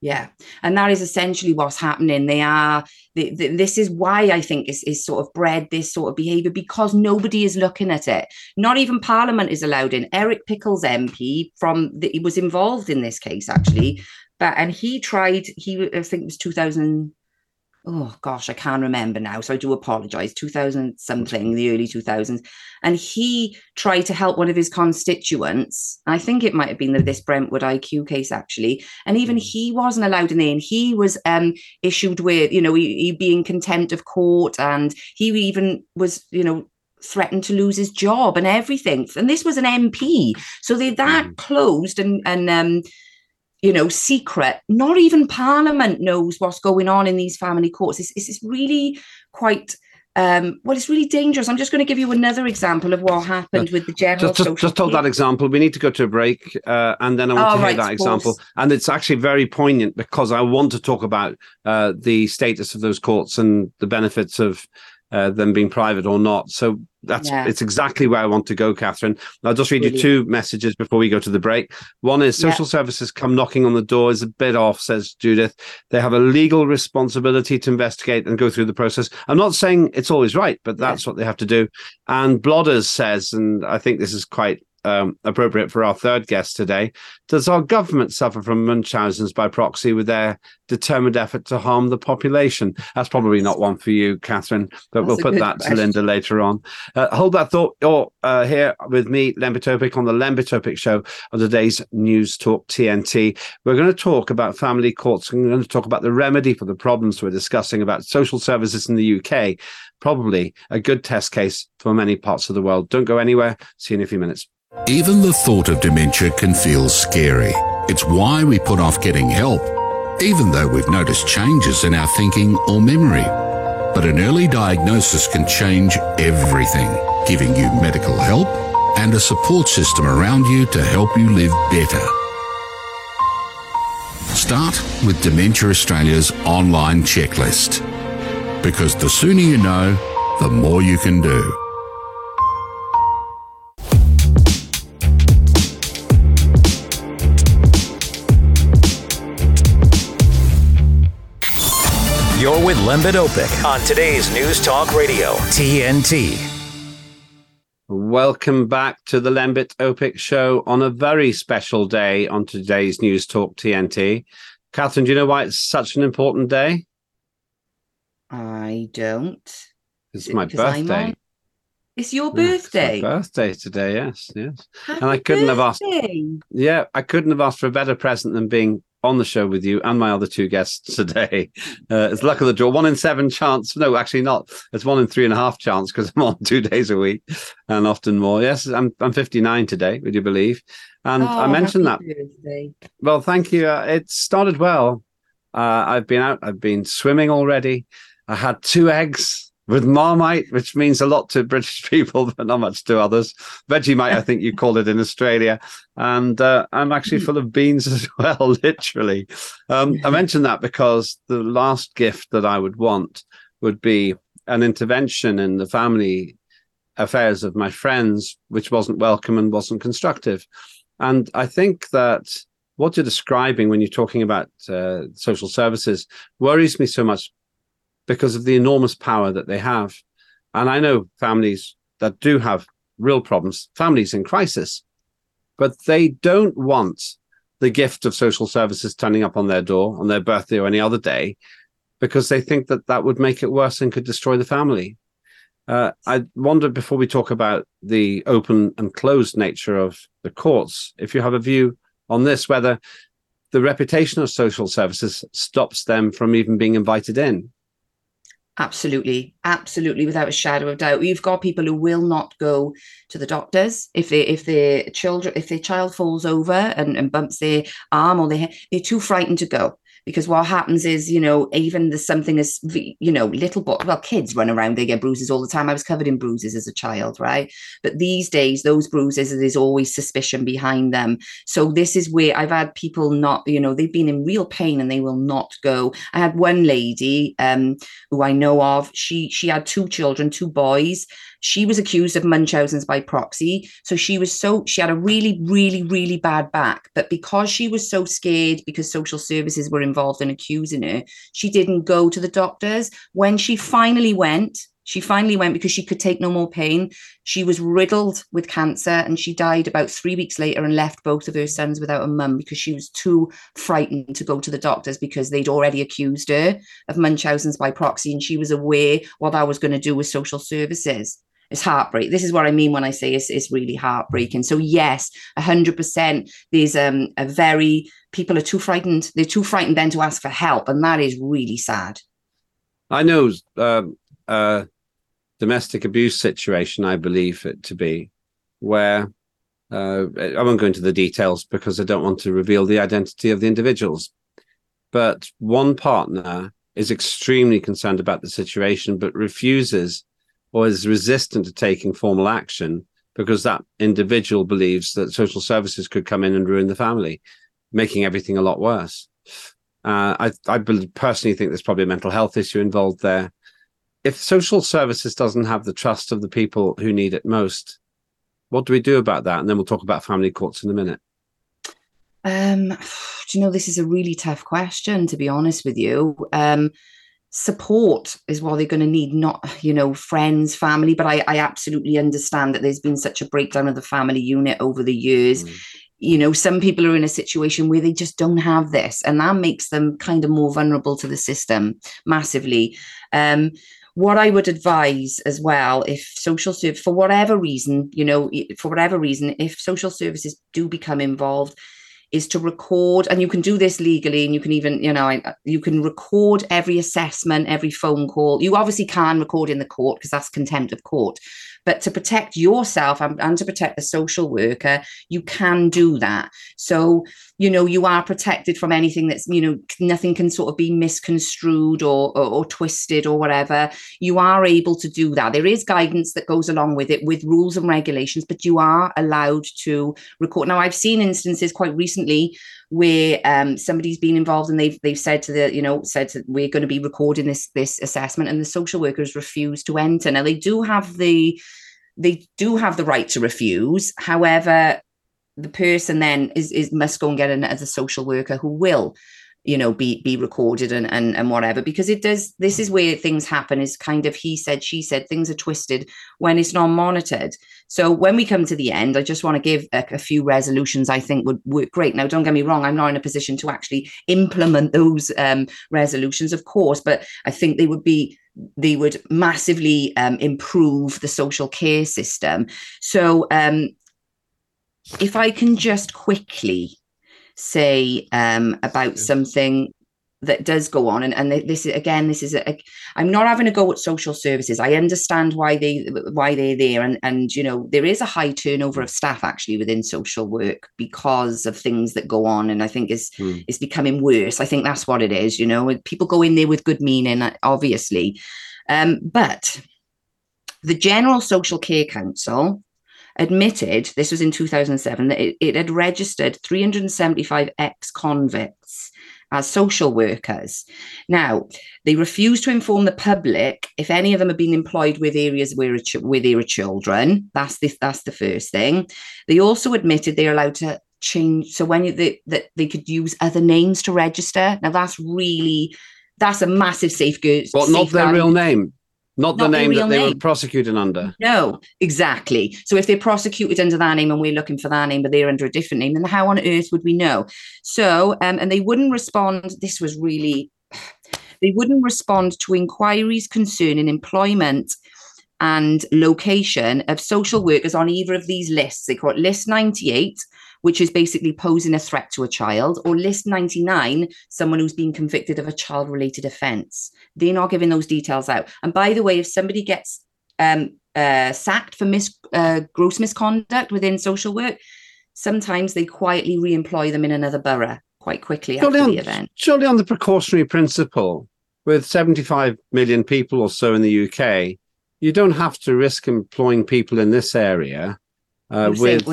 Yeah, and that is essentially what's happening. They are. They, they, this is why I think is is sort of bred this sort of behaviour because nobody is looking at it. Not even Parliament is allowed in. Eric Pickles MP from the, he was involved in this case actually, but and he tried. He I think it was two thousand oh gosh, I can't remember now. So I do apologize. 2000 something, the early 2000s. And he tried to help one of his constituents. I think it might have been the, this Brentwood IQ case, actually. And even mm. he wasn't allowed in there. And he was um, issued with, you know, he, he being contempt of court. And he even was, you know, threatened to lose his job and everything. And this was an MP. So they that mm. closed and, and, um, you know, secret. Not even Parliament knows what's going on in these family courts. It's, it's, really quite. Um, well, it's really dangerous. I'm just going to give you another example of what happened with the general. Just, just, just hold that example. We need to go to a break, uh, and then I want oh, to hear right, that example. And it's actually very poignant because I want to talk about uh, the status of those courts and the benefits of uh, them being private or not. So that's yeah. it's exactly where I want to go, Kathryn. I'll just read you two messages before we go to the break. One is social yeah. services come knocking on the door is a bit off, says Judith. They have a legal responsibility to investigate and go through the process. I'm not saying it's always right, but that's yeah. what they have to do. And Blodders says, and I think this is quite um, appropriate for our third guest today. Does our government suffer from Munchausen's by proxy with their determined effort to harm the population? That's probably not one for you, Kathryn, but That's we'll put that question. to Linda later on. Uh, hold that thought. You're uh, here with me, Lembit Öpik, on the Lembit Öpik show on today's News Talk TNT. We're going to talk about family courts. We're going to talk about the remedy for the problems we're discussing about social services in the UK. Probably a good test case for many parts of the world. Don't go anywhere. See you in a few minutes. Even the thought of dementia can feel scary. It's why we put off getting help, even though we've noticed changes in our thinking or memory. But an early diagnosis can change everything, giving you medical help and a support system around you to help you live better. Start with Dementia Australia's online checklist. Because the sooner you know, the more you can do. You're with Lembit Öpik on today's News Talk Radio, TNT. Welcome back to the Lembit Öpik show on a very special day on today's News Talk TNT. Kathryn, do you know why it's such an important day? I don't. It's my birthday. It's your birthday. Yeah, birthday today, yes, yes. Happy and I couldn't have asked. birthday. Yeah, I couldn't have asked for a better present than being on the show with you and my other two guests today. Uh, it's luck of the draw. One in seven chance. No, actually not. It's one in three and a half chance because I'm on two days a week and often more. Yes, I'm I'm 59 today. Would you believe? And I Oh, mentioned that. Well, thank you. Uh, it started well. Uh, I've been out. I've been swimming already. I had two eggs with Marmite, which means a lot to British people, but not much to others. Vegemite, I think you call it in Australia. And uh, I'm actually full of beans as well, literally. Um, I mentioned that because the last gift that I would want would be an intervention in the family affairs of my friends, which wasn't welcome and wasn't constructive. And I think that what you're describing when you're talking about uh, social services worries me so much because of the enormous power that they have. And I know families that do have real problems, families in crisis, but they don't want the gift of social services turning up on their door on their birthday or any other day because they think that that would make it worse and could destroy the family. Uh, I wonder before we talk about the open and closed nature of the courts, if you have a view on this, whether the reputation of social services stops them from even being invited in. Absolutely, absolutely, without a shadow of doubt. You've got people who will not go to the doctors if they if their children if their child falls over and, and bumps their arm or they they're too frightened to go because what happens is you know even there's something as you know little bo- well kids run around they get bruises all the time. I was covered in bruises as a child, right? But these days those bruises there's always suspicion behind them. So this is where I've had people not you know they've been in real pain and they will not go. I had one lady um who I know of. She she had two children, two boys. She was accused of Munchausen's by proxy. So she was so she had a really, really, really bad back. But because she was so scared, because social services were involved in accusing her, she didn't go to the doctors. When she finally went, she finally went because she could take no more pain. She was riddled with cancer and she died about three weeks later and left both of her sons without a mum because she was too frightened to go to the doctors because they'd already accused her of Munchausen's by proxy and she was aware what that was going to do with social services. It's heartbreak. This is what I mean when I say it's, it's really heartbreaking. So yes, hundred percent. There's um a very people are too frightened. They're too frightened then to ask for help, and that is really sad. I know um, uh, domestic abuse situation, I believe it to be, where uh, I won't go into the details because I don't want to reveal the identity of the individuals. But one partner is extremely concerned about the situation, but refuses or is resistant to taking formal action because that individual believes that social services could come in and ruin the family, making everything a lot worse. Uh, I, I personally think there's probably a mental health issue involved there. If social services doesn't have the trust of the people who need it most, what do we do about that? And then we'll talk about family courts in a minute. Um, do you know this is a really tough question to be honest with you. Um, support is what they're going to need, not you know friends, family. But I, I absolutely understand that there's been such a breakdown of the family unit over the years. Mm. You know, some people are in a situation where they just don't have this, and that makes them kind of more vulnerable to the system massively. Um, what I would advise as well, if social service, for whatever reason, you know, for whatever reason, if social services do become involved, is to record, and you can do this legally, and you can even, you know, uh, you can record every assessment, every phone call. You obviously can record in the court because that's contempt of court. But to protect yourself and, and to protect the social worker, you can do that. So, you know, you are protected from anything that's, you know, nothing can sort of be misconstrued or, or, or twisted or whatever. You are able to do that. There is guidance that goes along with it with rules and regulations, but you are allowed to record. Now, I've seen instances quite recently where um, somebody's been involved and they've they've said to the you know said we're going to be recording this this assessment and the social workers refuse to enter now they do have the they do have the right to refuse however the person then is, is must go and get in as a social worker who will you know be be recorded and, and and whatever because it does this is where things happen is kind of he said she said things are twisted when it's not monitored so when we come to the end i just want to give a, a, few resolutions i think would work great now don't get me wrong i'm not in a position to actually implement those um, resolutions of course but i think they would be they would massively um, improve the social care system. So, um, if I can just quickly say um, about something that does go on and, and this is again this is a, i'm not having a go at social services. I understand why they why they're there and and you know there is a high turnover of staff actually within social work because of things that go on and i think is mm. is becoming worse. I think that's what it is you know people go in there with good meaning obviously. Um, but the general social care council admitted this was in 2007 that it, it had registered 375 ex-convicts as social workers. Now, they refused to inform the public if any of them have been employed with areas where, where there are children. That's the, that's the first thing. They also admitted they're allowed to change. So when you, they, that they could use other names to register. Now, that's really, that's a massive safeguard. But not their real name. Not, not the name that they name. were prosecuted under. No, exactly. So if they're prosecuted under that name and we're looking for that name, but they're under a different name, then how on earth would we know? So, um, and they wouldn't respond. This was really, they wouldn't respond to inquiries concerning employment and location of social workers on either of these lists. They call it list 98 which is basically posing a threat to a child, or list 99, someone who's been convicted of a child related offence. They're not giving those details out. And by the way, if somebody gets um, uh, sacked for mis- uh, gross misconduct within social work, sometimes they quietly re employ them in another borough quite quickly surely after on, the event. Surely, on the precautionary principle, with 75 million people or so in the UK, you don't have to risk employing people in this area uh, with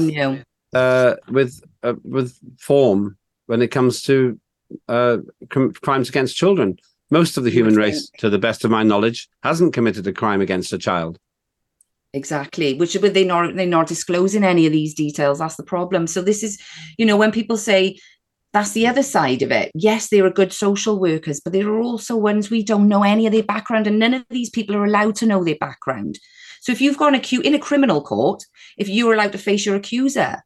uh, with uh, with form when it comes to uh, com- crimes against children. Most of the human race, to the best of my knowledge, hasn't committed a crime against a child. Exactly, which but they not they're not disclosing any of these details. That's the problem. So this is, you know, when people say that's the other side of it. Yes, they are good social workers, but there are also ones we don't know any of their background, and none of these people are allowed to know their background. So if you've gone acute in a criminal court, if you are allowed to face your accuser,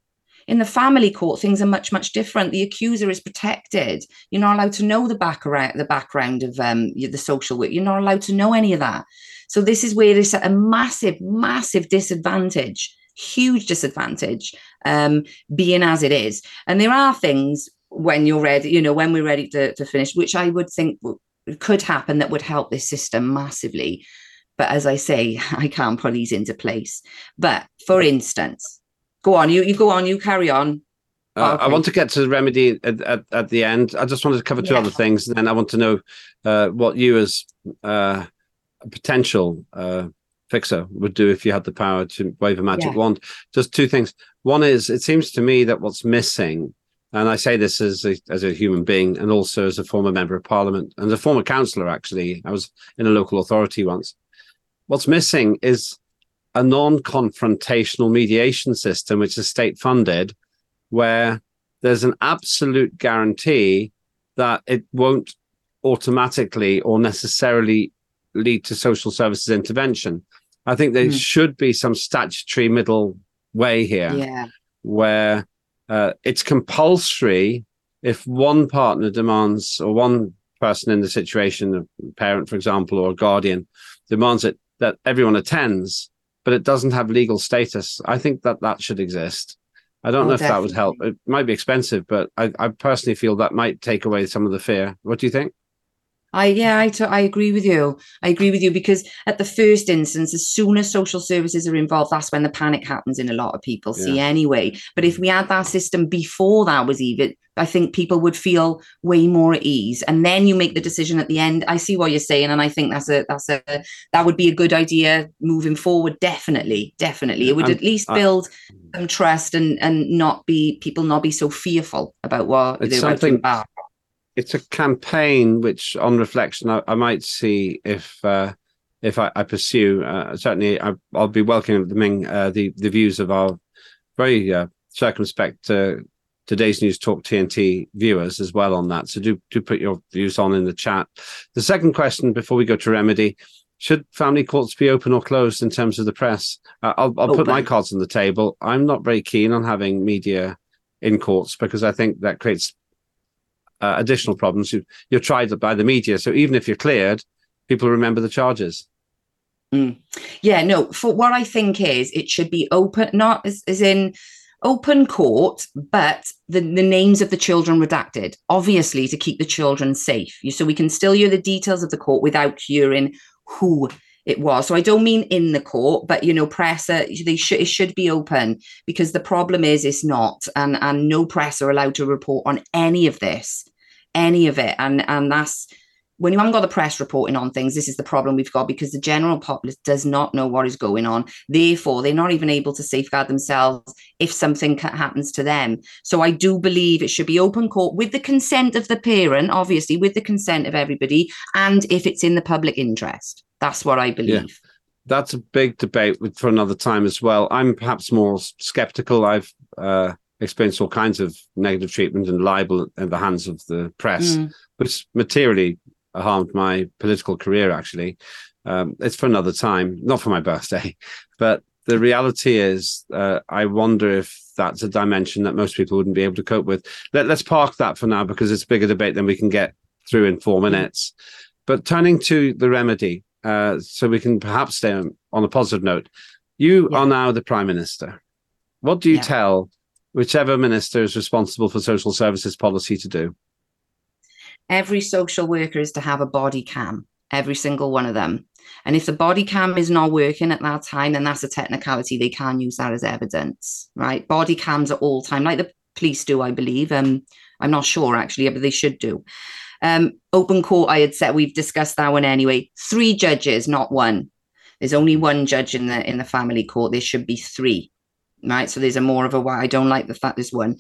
in the family court, things are much, much different. The accuser is protected. You're not allowed to know the background, the background of um, the social work. You're not allowed to know any of that. So this is where there's a massive, massive disadvantage, huge disadvantage, um, being as it is. And there are things when you're ready, you know, when we're ready to, to finish, which I would think could happen that would help this system massively. But as I say, I can't put these into place. But for instance, Go on, you you go on, you carry on. Uh. I want to get to the remedy at, at, at, the end. I just wanted to cover two yeah. other things, and then I want to know uh, what you, as uh, a potential uh, fixer, would do if you had the power to wave a magic yeah. wand. Just two things. One is, it seems to me that what's missing, and I say this as a, as a human being, and also as a former member of parliament and a former councillor. Actually, I was in a local authority once. What's missing is a non-confrontational mediation system, which is state-funded, where there's an absolute guarantee that it won't automatically or necessarily lead to social services intervention. I think there mm. should be some statutory middle way here, yeah. where uh, it's compulsory if one partner demands or one person in the situation, a parent, for example, or a guardian, demands it that everyone attends but it doesn't have legal status. I think that that should exist. I don't oh, know if definitely. that would help. It might be expensive, but I, I personally feel that might take away some of the fear. What do you think? I yeah, I, t- I agree with you. I agree with you because at the first instance, as soon as social services are involved, that's when the panic happens in a lot of people yeah. see anyway. But if we had that system before that was even, I think people would feel way more at ease. And then you make the decision at the end. I see what you're saying, and I think that's a that's a that would be a good idea moving forward. Definitely, definitely, it would at least build some trust and and not be people not be so fearful about what it's they're something about it's a campaign which, on reflection, I, I might see if uh, if I, I pursue. Uh, certainly, I, will be welcoming uh, the the views of our very uh, circumspect uh, today's news talk TNT viewers as well on that. So do do put your views on in the chat. The second question before we go to remedy. Should family courts be open or closed in terms of the press? Uh, I'll, I'll put my cards on the table. I'm not very keen on having media in courts because I think that creates uh, additional problems. You, you're tried by the media. So even if you're cleared, people remember the charges. Mm. Yeah, no, for what I think is it should be open, not as, as in open court, but the, the names of the children redacted, obviously to keep the children safe. So we can still hear the details of the court without hearing who it was. So I don't mean in the court, but you know, press they should it should be open because the problem is it's not, and and no press are allowed to report on any of this, any of it, and and that's when you haven't got the press reporting on things, this is the problem we've got because the general populace does not know what is going on. Therefore, they're not even able to safeguard themselves if something happens to them. So I do believe it should be open court with the consent of the parent, obviously, with the consent of everybody, and if it's in the public interest. That's what I believe. Yeah. That's a big debate for another time as well. I'm perhaps more skeptical. I've uh, experienced all kinds of negative treatment and libel in the hands of the press, mm. which materially harmed my political career. Actually, um, it's for another time, not for my birthday. But the reality is, uh, I wonder if that's a dimension that most people wouldn't be able to cope with. Let, us park that for now because it's a bigger debate than we can get through in four minutes. But turning to the remedy, uh, so we can perhaps stay on, on a positive note. You yeah. are now the prime minister. What do you yeah. tell whichever minister is responsible for social services policy to do? Every social worker is to have a body cam, every single one of them. And if the body cam is not working at that time, then that's a technicality. They can use that as evidence, right? Body cams at all time, like the police do, I believe. Um, I'm not sure actually, but they should do. Um, open court, I had said we've discussed that one anyway. Three judges, not one. There's only one judge in the in the family court. There should be three, right? So there's a more of a why. I don't like the fact there's one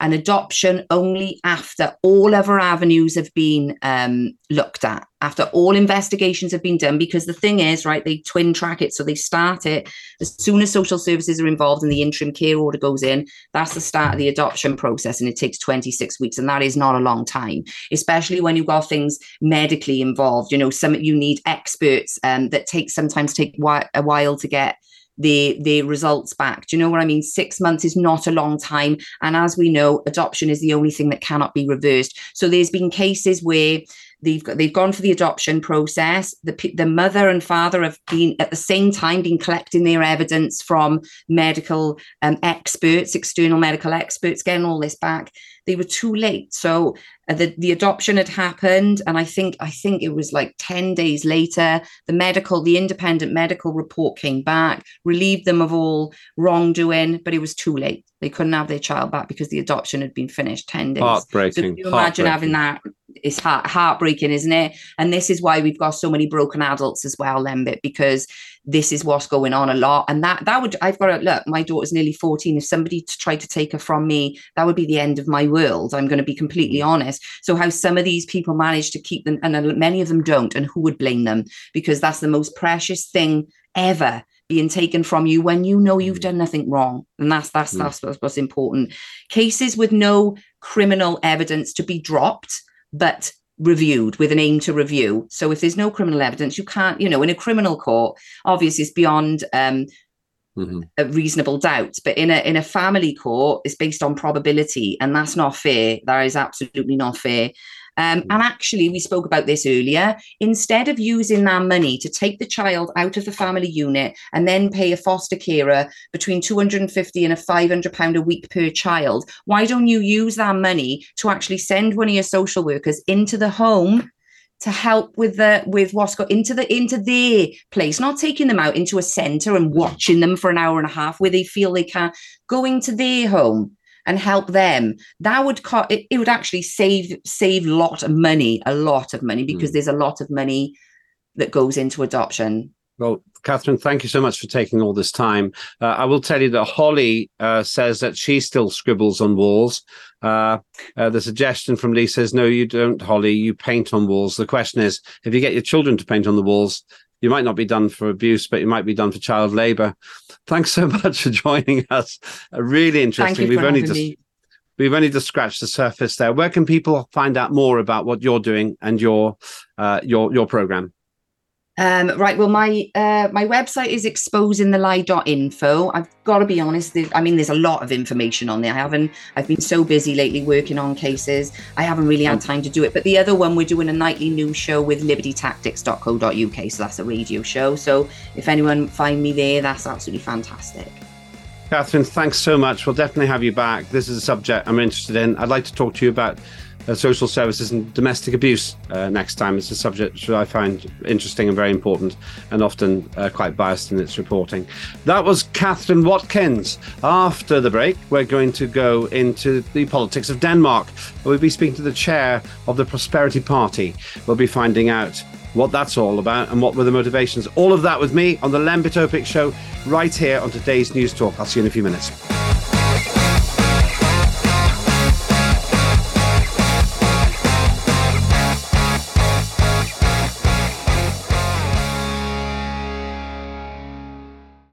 and adoption only after all other avenues have been um, looked at, after all investigations have been done. Because the thing is, right, they twin track it. So they start it as soon as social services are involved and the interim care order goes in. That's the start of the adoption process, and it takes 26 weeks. And that is not a long time, especially when you've got things medically involved. You know, some you need experts um, that take sometimes take a while to get the the results back. Do you know what I mean? Six months is not a long time, and as we know, adoption is the only thing that cannot be reversed. So there's been cases where they've got, they've gone for the adoption process. The the mother and father have been at the same time been collecting their evidence from medical um, experts, external medical experts, getting all this back. They were too late. So the, the adoption had happened and i think i think it was like 10 days later the medical the independent medical report came back relieved them of all wrongdoing but it was too late. They couldn't have their child back because the adoption had been finished 10 days. Heartbreaking so you imagine having that? It's heart, heartbreaking isn't it? And this is why we've got so many broken adults as well lembit because this is what's going on a lot. And that that would i've got to look my daughter's nearly 14 if somebody tried to take her from me that would be the end of my world i'm going to be completely mm. So how some of these people manage to keep them and many of them don't and who would blame them because that's the most precious thing ever being taken from you when you know you've mm. done nothing wrong and that's that's mm. that's what's, what's important cases with no criminal evidence to be dropped but reviewed with an aim to review. So if there's no criminal evidence, you can't, you know, in a criminal court, obviously it's beyond um, mm-hmm. a reasonable doubt. But in a in a family court, it's based on probability, and that's not fair. That is absolutely not fair. Um, and actually, we spoke about this earlier. Instead of using that money to take the child out of the family unit and then pay a foster carer between 250 and a 500 pound a week per child, why don't you use that money to actually send one of your social workers into the home to help with the with what's got into the into their place, not taking them out into a centre and watching them for an hour and a half where they feel they can't going to their home and help them that would co- it, it would actually save save a lot of money a lot of money because mm. there's a lot of money that goes into adoption well, Kathryn, thank you so much for taking all this time. Uh, I will tell you that Holly uh, says that she still scribbles on walls. Uh, uh the suggestion from Lee says, no, you don't, Holly. You paint on walls. The question is, if you get your children to paint on the walls, you might not be done for abuse, but you might be done for child labor. Thanks so much for joining us. Uh, really interesting. We've only just we've only just scratched the surface there. Where can people find out more about what you're doing and your uh, your your program? Um, right. Well, my uh, my website is exposingthelie.info. I've got to be honest. I mean, there's a lot of information on there. I haven't. I've been so busy lately working on cases. I haven't really had time to do it. But the other one, we're doing a nightly news show with libertytactics.co.uk. So that's a radio show. So if anyone find me there, that's absolutely fantastic. Kathryn, thanks so much. We'll definitely have you back. This is a subject I'm interested in. I'd like to talk to you about uh, social services and domestic abuse uh, next time. It's a subject that I find interesting and very important, and often uh, quite biased in its reporting. That was Kathryn Watkins. After the break, we're going to go into the politics of Denmark. We'll be speaking to the chair of the Prosperity Party. We'll be finding out what that's all about and what were the motivations. All of that with me on the Lembit Öpik Show right here on today's News Talk. I'll see you in a few minutes.